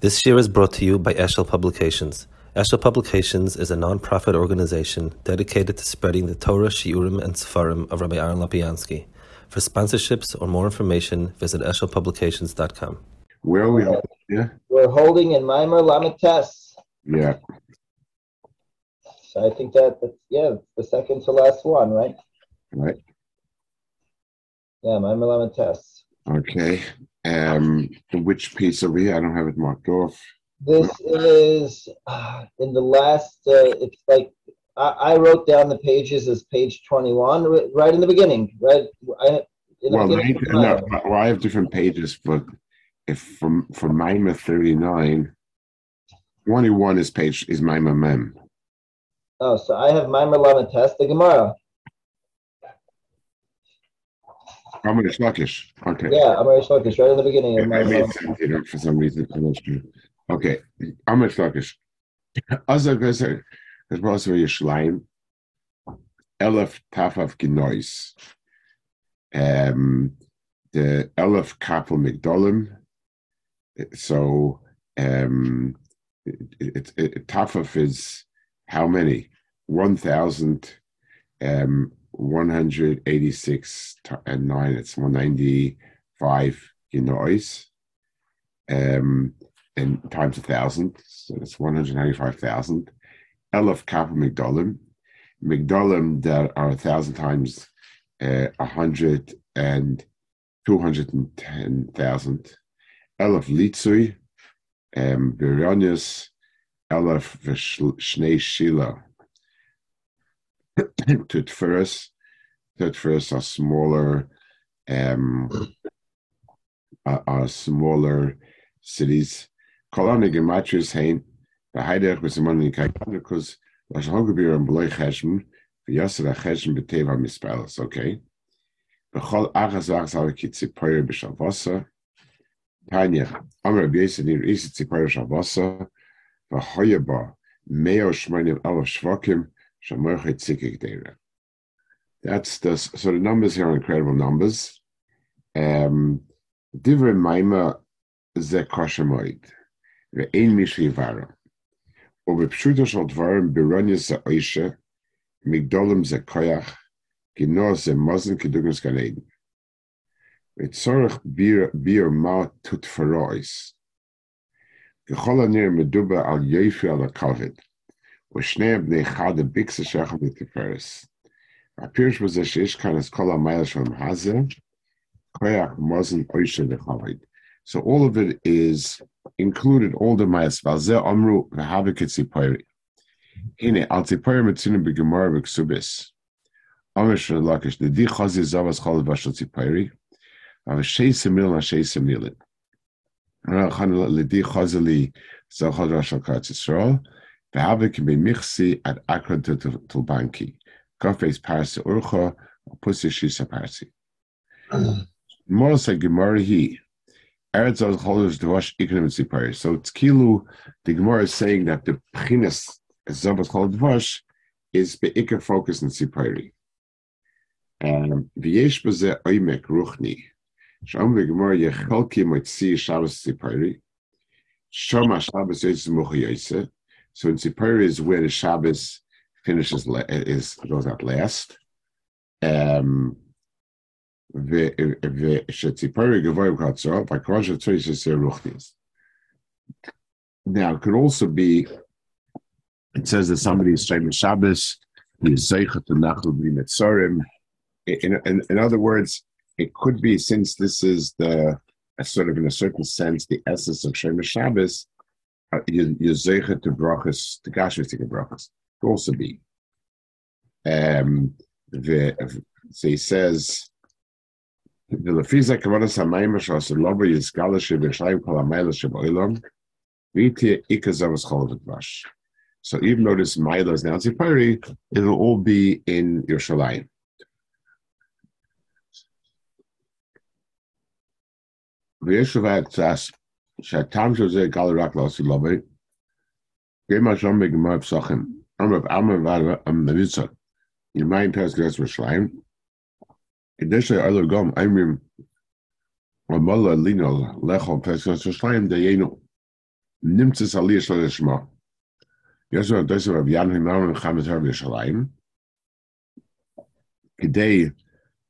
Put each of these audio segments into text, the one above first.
This year is brought to you by Eshel Publications. Eshel Publications is a non-profit organization dedicated to spreading the Torah, Shiurim, and Sefarim of Rabbi Aaron Lapiansky. For sponsorships or more information, visit eshelpublications.com. Where are we? holding? Yeah, We're holding in Maimer Lamites. yeah, So I think that, that's, yeah, the second to last one, right? right. Yeah, Maimer Lamites. Okay. Um, which piece are we? I don't have it marked off. This is uh, in the last, uh, it's like, I, I wrote down the pages as page 21, right in the beginning, right? I, Well, beginning no, well, I have different pages, but if from from Mima thirty nine, twenty one is page is Mima Mem. Oh, so I have Maimer Lamites, the Gemara. I'm gonna Shlokish. Okay. Yeah, I'm already Shlokish, right in the beginning of I Maimer made sense here for some reason. I'm not sure. Okay. I'm gonna Shlokish. Also, gesagt, das war so ihr Schleim. Elf Tafaf Genois. Um, the Elf Kapel Migdolim. So, um, it, it, it, Tafaf is how many? 1,000, um, 186 and 9. It's 195 Genois. Um, and times a thousand, so it's 195,000. Elf Kappa Migdolim. Migdolim that are a thousand times uh, a hundred and two hundred and ten thousand. Elf Litzui, um, Bironius, Elf Shnei Shila. Tutferus, Tutferus are smaller, um, are, are smaller cities. Hain, the was among the Hogabir and Bloy Mispelas, okay? The Chol Achas Bishavasa, Tanya, Amr Shavasa, Meo Shvokim, Shamor Tzikik Deira. That's the, so the numbers here are incredible numbers. Um, Divre Maima Ze Koshemoid, Moid. Ve'en Mishri Yivara. O Bepshuto Shal Dvarim Bironya Ze Oisha, Migdolim Ze Koyach, Gino Ze Mozen Kedugnus Gan Eden. Ve'tzorach Biur Ma Tutfarois. Ge'chol Anir Meduba Al Yeifu Al Akavid. ושני בני אחד הביקס השייכם לתפארס. הפירוש בזה שיש כאן את כל המייל של המחזה, כוח מוזן עושה וכבד. So all of it is included, all the mayas. Valzeh amru v'havik tzipori. Hine, al tzipori metzinu b'gemara v'ksubis. Amish lakish, the di chazi zavas chal v'ashal tzipori. Av sheisa mil na sheisa milin. Rachan l'di chazi li zachal v'ashal katz Yisrael. V'havik can be michsi at akron tulbanki. Kafes parsi urcha, pussy shisa parsi. Say gemara he. Eretz al cholos devash ikonim tzipari. So it's kilu. The Gemara is saying that the pchinas zavas chol devash is beikar focus in tzipari. Um, V'yesh b'zeh oimek ruchni. Shom v'gemara yechalki moitzi Shabbos tzipari. Shom ha-Shabbos yotze mucha yotze. So in Tzipora is where the Shabbos finishes is goes out last. Um, now it could also be. It says that somebody is saying Shabbos. In, in, in other words, it could be since this is the sort of in a certain sense the essence of Shema Shabbos you you zeicha to brachas to kashrus to brachas could also be. Um, the, so he says. The lefiza kavanas hamayim shas lover yizgalish v'shayim kol hamayla sheboilam v'iti ikazavas chol v'dvash. So even though this Maila is now in Tzipari, it'll all be in Yerushalayim. V'yeshuvat asks, שהטעם של זה גל רק לעשי לובי, זה מה שם בגמר פסוכם, אמר אמר ועד המביצות, ימי אינטרס גרס ושליים, כדי שאלו גם, אמרים, אמר ללינו לינו לכו גרס ושליים דיינו, נמצא סלי יש לו לשמוע. יש לו דסר רב ין הימר מלחמת הרב ישליים, כדי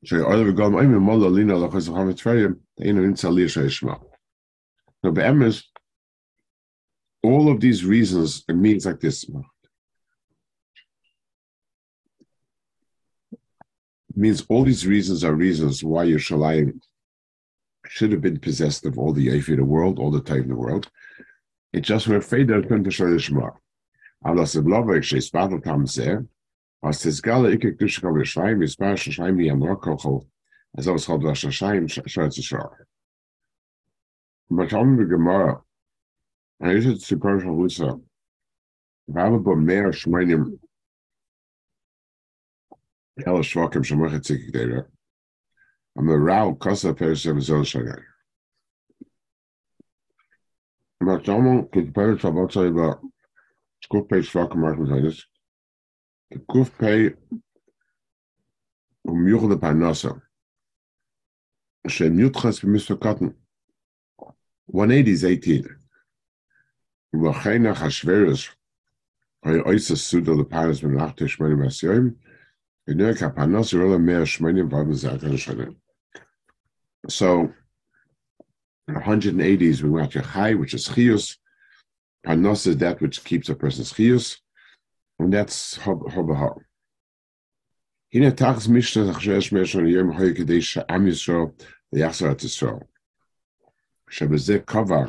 שאלו גם, אמרים, אמר ללינו לינו לכו פסקס ושליים, דיינו נמצא לי יש לו לשמוע. Eino nimmt es Aliyah Shal Yishma. Now, be'emes, all of these reasons, it means like this. It means all these reasons are reasons why your Yerushalayim should have been possessed of all the Yafi in the world, all the time in the world. It just were afraid that it couldn't show the se blove ich she's battle tam se, was es gale ik ik dusch kav shvaim, is pa shvaim mi am rokocho. As aus hob was haben wir gemacht? Er ist jetzt zu Parche Russa. Wir haben aber mehr Schmeinim. Kelle Schwakim, schon mache ich zickig dir, ja? Am der Rau, Kossa, Perse, im Sohn, schon gar. Und was haben wir, die Parche Schwakim, über Skupay Schwakim, machen wir das. Die Kufpay, um Juchel der Parnasse. Schem Jutchas, wir müssen verkatten. 180 is 18. V'cheina chashveres, hay oisa suda lepanas menach teshmanim asyoim, v'nei kapanos rola mea shmanim v'avim zakan shanim. So, 180s, we went to high, which is chiyus. Panos is that which keeps a person's chiyus, and that's hobahar. Hine tags mishna chashveres mea shon yom hoy kedei sha'am yisrael, v'yachzor at yisrael. שבזה קבע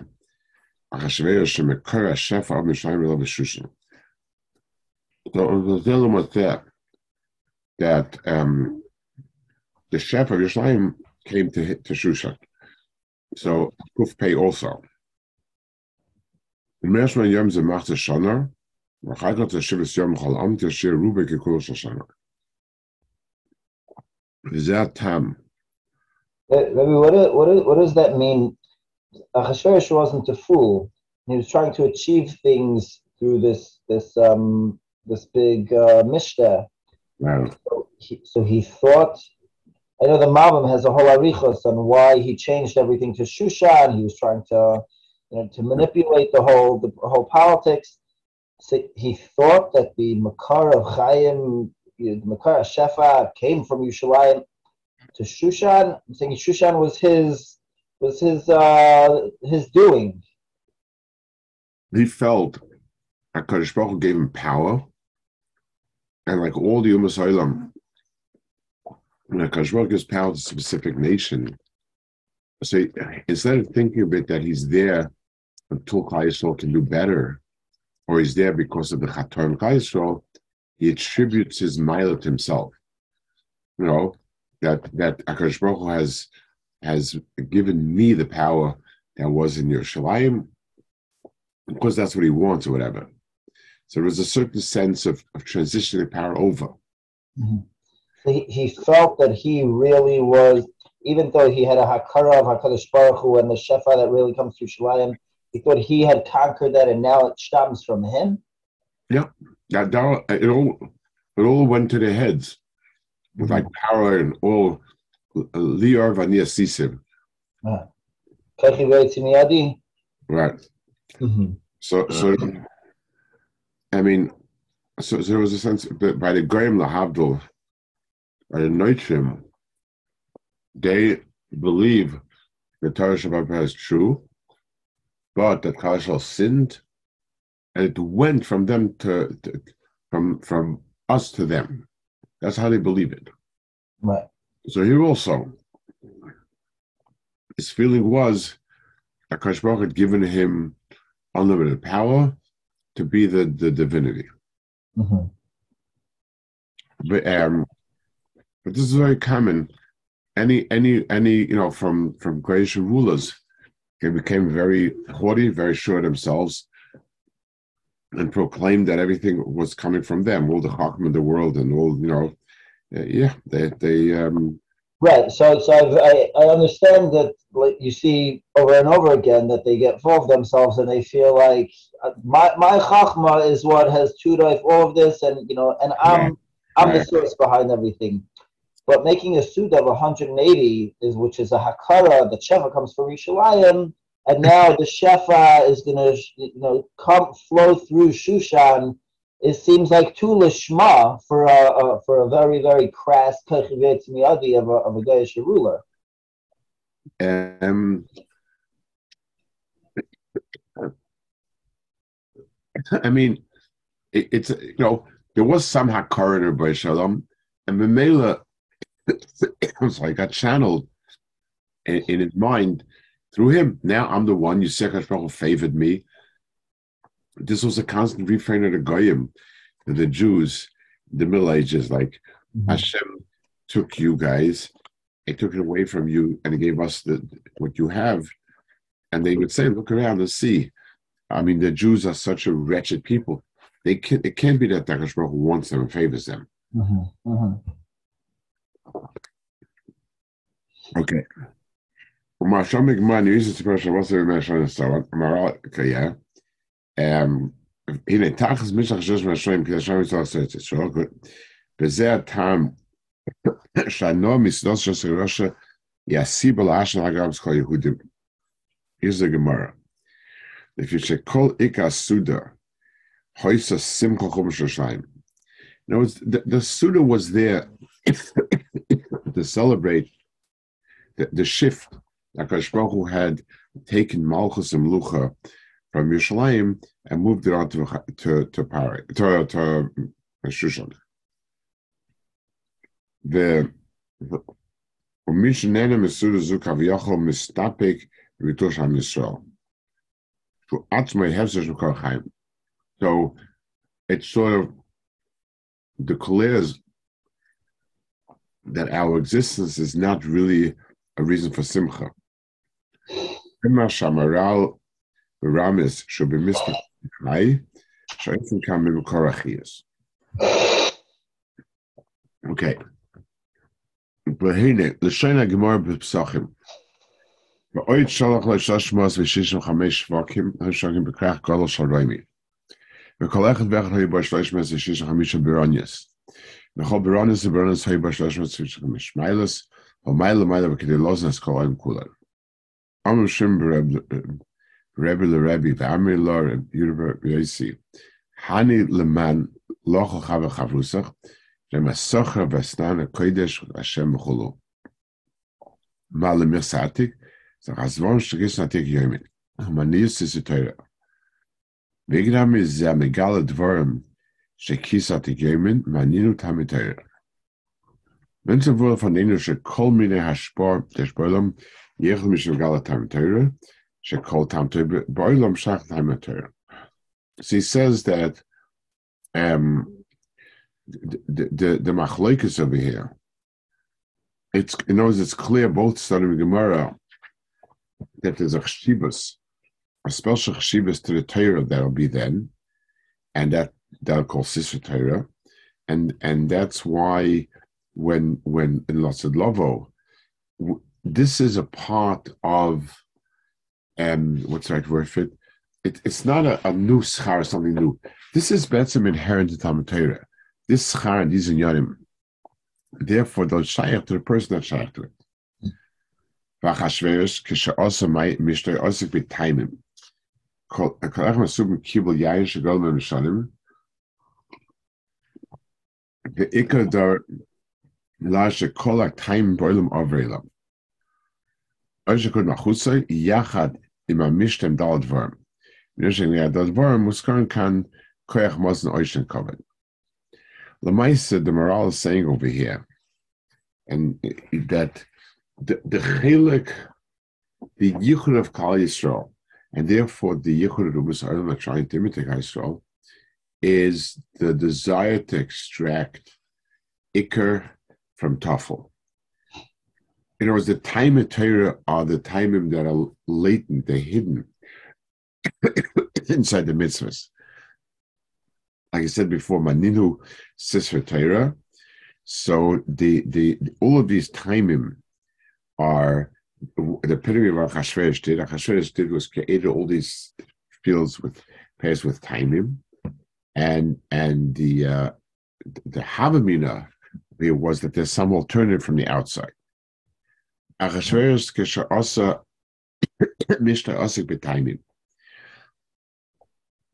אחשוורוש שמקור השפע על משלם ולא בשושן. So the deal with that, that um, the chef of Yerushalayim came to to Shushan. So Kuf pay also. The Mershman Yom ze macht es Shana, ואחר כך תשב יום חול עם תשאיר רובה ככולו של שנה. וזה הטעם. What, what, what does that mean Achashverosh wasn't a fool. He was trying to achieve things through this this um this big uh, mishta. Wow. So he, so he thought. I know the Malbim has a whole arichos on why he changed everything to Shushan. He was trying to, you know, to manipulate the whole the whole politics. So he thought that the Makar of Chaim, the Makar of Shefa, came from Yushalayim to Shushan. I'm saying Shushan was his was his uh his doing. He felt that Kaddish Baruch Hu gave him power, and like all the Ummah Olam, when Kaddish Baruch gives power to a specific nation, so instead of thinking of it that he's there until Klal can do better, or he's there because of the Chator Klal he attributes his mile to himself. You know that that Akash Baruch Hu has has given me the power that was in Yerushalayim, because that's what he wants or whatever. So there was a certain sense of, of transitioning power over. Mm-hmm. He, he felt that he really was, even though he had a Hakara of HaKadosh Baruch Hu and the Shefa that really comes through Shalayim, he thought he had conquered that and now it stems from him. Yeah, that, that, it, all, it all went to their heads with like power and all Lior Vania Sisim. Right. Mm-hmm. So, so I mean, so, so there was a sense that by the Graham Lahabdul, by the Neutrim, they believe the Torah Shabbat is true, but that Kalashal sinned, and it went from them to, to, from from us to them. That's how they believe it. Right. So here also, his feeling was that Baruch had given him unlimited power to be the, the divinity. Mm-hmm. But um, but this is very common. Any any any you know from from great rulers, they became very haughty, very sure of themselves, and proclaimed that everything was coming from them, all the chacham in the world, and all you know, yeah, they they um, right. So so I've, i I understand that like you see over and over again that they get full of themselves and they feel like uh, my my chachma is what has tutored all of this, and you know, and I'm. I'm the source behind everything. But making a suit of 180 is which is a hakara. The cheva comes from Rishalayim, and now the shefa is going to, you know, come flow through Shushan. It seems like too lishma for a, a for a very very crass kachivet miyadi of a of a Gaish ruler. Um, I mean, it, it's you know there was some hakara by Shalom, and it was like got channeled in, in, his mind through him. Now I'm the one you said favored me. This was a constant refrain of the Goyim, the Jews, the Middle Ages, like mm-hmm. Hashem took you guys, he took it away from you, and he gave us the what you have. And they would say, "Look around and see." I mean, the Jews are such a wretched people. They can, it can't be that Dakash Baruch wants them and favors them. Mm-hmm. Mm-hmm. Okay. ומה שם נגמר, אני איזה סיפור שבוע זה אומר שאני סבבה, אמרה, קריאה, הנה, תכלס משך שש מהשויים, כדי שם יצא לעשות את זה, וזה הטעם שהנוער מסדוס של סגרושה יסיבה לאשן אגב כל יהודים. Here's the Gemara. If you say kol ika suda, hoisa simcha chum shoshayim. In other words, the, the suda was there to celebrate the, the shift that Baruch Hu had taken Malchus and Lucha from Yerushalayim and moved it on to to to Paris, to, to Shushan. The Mishnah Mesura Zukav Yachol Mistapik Ritush HaMisrael. To Atzmai Hefzesh Mekor So it sort of declares that our existence is not really a reason for simcha. Shamaral beramis should be missed high, shayfin kam mim korachias. Okay. והנה, לשון הגמור בפסחים. ואויד שלח לשלוש מאות ושישים וחמש שווקים, השוגים בכרך גודל של רמי. וכל אחד ואחד היו בו שלוש מאות ושישים וחמישה ברוניה. וכל ברונס וברונס היו בה 365 מיילס, ומיילה מיילה וכדי לוזנס כל היום כולם. אמר שם Rebbe Rebbe, the Amir Lor, Yerba Yosi, Hani Leman, Locho Chava Chavrusach, Rema Socher Vasnan, Kodesh Hashem Chulu. Ma Mir Satik, the Razvon Shigis Natik Yomin, Manius is the Torah. Vigram is the Megala Dvorim, Shekis Natik Yomin, Maninu Tamitoyer. Wenn sowohl von denen, die Kolmine Haspor, der Spöllum, Jechel Mishel Galatam Teure, she kol tam teure boilum shach she says that um the the the machlekes over here. It's you know it's clear both studying gemara that there's a chshibus a special chshibus to the Torah that'll be then and that that are called Sisra Torah, and and that's why when when in Lassad Lovo, this is a part of um what's the right word for it? it it's not a, a new schar, something new. This is betzim inherent to Talmud Torah. This schar, these inyanim, therefore those shaykh to the person that shaykh to it. V'achashverosh kisha also my mishtay also be timing. Kol masub kibul yayin shagol me Ve'ikar dar lashe kolak time boilum avrelam. Oishakod machutza yachad im amishtem dal dvarm. Nishing ya dal dvarm muskaran kan koyach mozen oishen kovet. Lamaisa, the moral is saying over here, and eh, that the, the chilik, the yichud of Kal Yisrael, and therefore the yichud of Umas Arlam are trying to imitate Yisrael, is the desire to extract ikr from tafel. In other words, the time of Torah are the time that are latent, they're hidden inside the mitzvahs. Like I said before, maninu sisra Torah. So the the all of these timing are the epitome of Achashverosh did. Achashverosh did was created all these fields with pairs with timing and and the uh, the Havamina was that there's some alternative from the outside.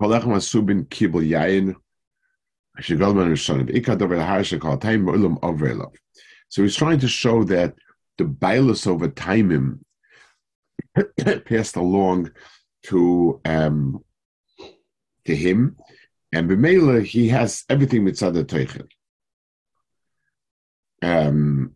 Holach Masubin Kibul. Ikad over the called Taim Avrelov. So he's trying to show that the bailus over Taimim passed along to um, to him, and B'Mela he has everything mitzad the Um,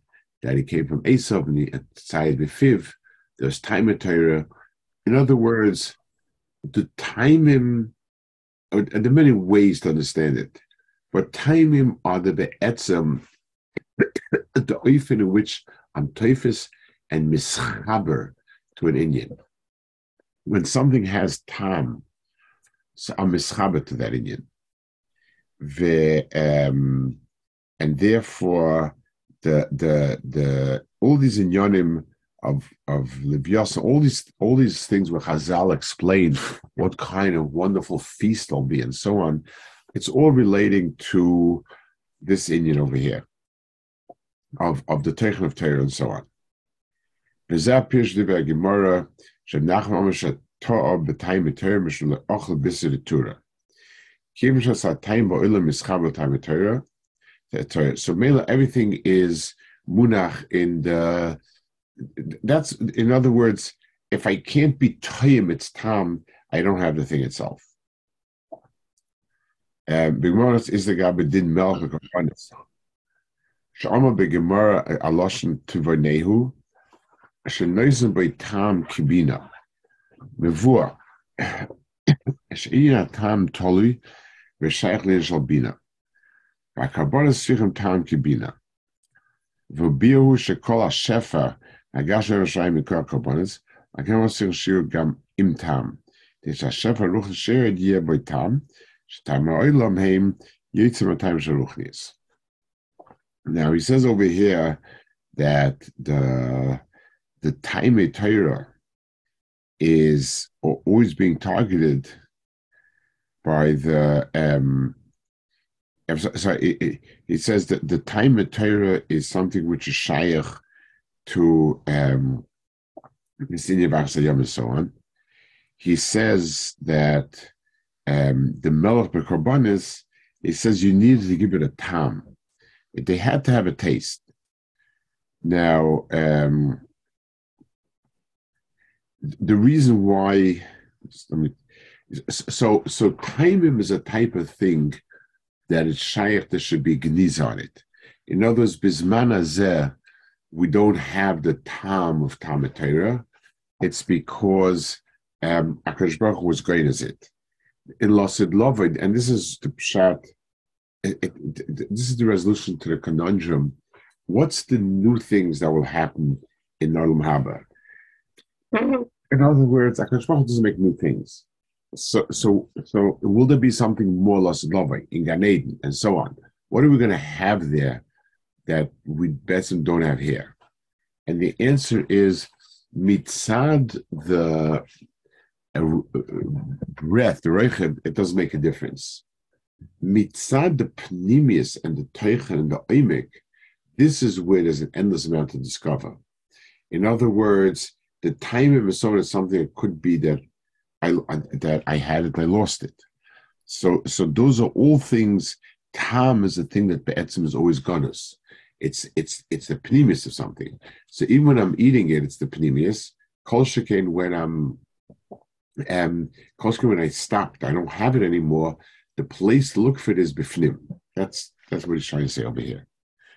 that he came from Esav and he decided with Fiv. There's time Torah. In other words, the timing, and there are many ways to understand it, but timing are the be'etzem, the oif in which I'm teifis and mischaber to an Indian. When something has tam, so I'm mischaber to that Indian. The, um, and therefore, the the the all these inyanim of of Leviathan, all these all these things where Chazal explain what kind of wonderful feast there'll be and so on. It's all relating to this Indian over here of of the Teichen of Torah and so on. Torah so Mela, everything is munach in the. That's in other words, if I can't be toyim, it's tam. I don't have the thing itself. Um, Bigmaras is the guy din melch b'kafanis. Shama b'gemara aloshin tivanehu. Shenoizim by tam kibina. Mevua. Sheina tam tolui. V'shaych le'shal bina. והקרבונס צריכים טעם קיבינה. וביהו שכל השפע הגש לרשעים מכל הקרבונס, הגמר צריך שיר גם עם טעם. כדי שהשפע רוח השרד יהיה בו טעם, שטעם העולם הם יצא מהטעם של רוחניס. Now he says over here that the the time Torah is always being targeted by the um, so it, it, says that the time of Torah is something which is shaykh to um, and so on. He says that um, the Melech Bekorbanis, he says you needed to give it a tam. They had to have a taste. Now, um, the reason why, so so timing is a type of thing that it's shaykh there should be gniz on it. In other words, bisman azeh, we don't have the tam of Tamatera. It's because um, Akash Baruch was great as it. In Lasid Lovid, and this is the pshat, it, it, it, this is the resolution to the conundrum. What's the new things that will happen in Narlum Haba? Mm-hmm. In other words, Akash Baruch doesn't make new things. So, so, so, will there be something more or less loving in Gan and so on? What are we going to have there that we Betsim don't have here? And the answer is mitzad the uh, breath, the reichel, it doesn't make a difference. Mitzad the pnimius and the teichen and the oimik, this is where there's an endless amount to discover. In other words, the time of a is something that could be that I, that I had it, I lost it. So, so those are all things. Tam is a thing that Be'etzim is always gonus. It's it's it's the pneumius of something. So even when I'm eating it, it's the pneumius. Kol when I'm um kol when I stopped, I don't have it anymore. The place to look for it is bifnim. That's that's what he's trying to say over here.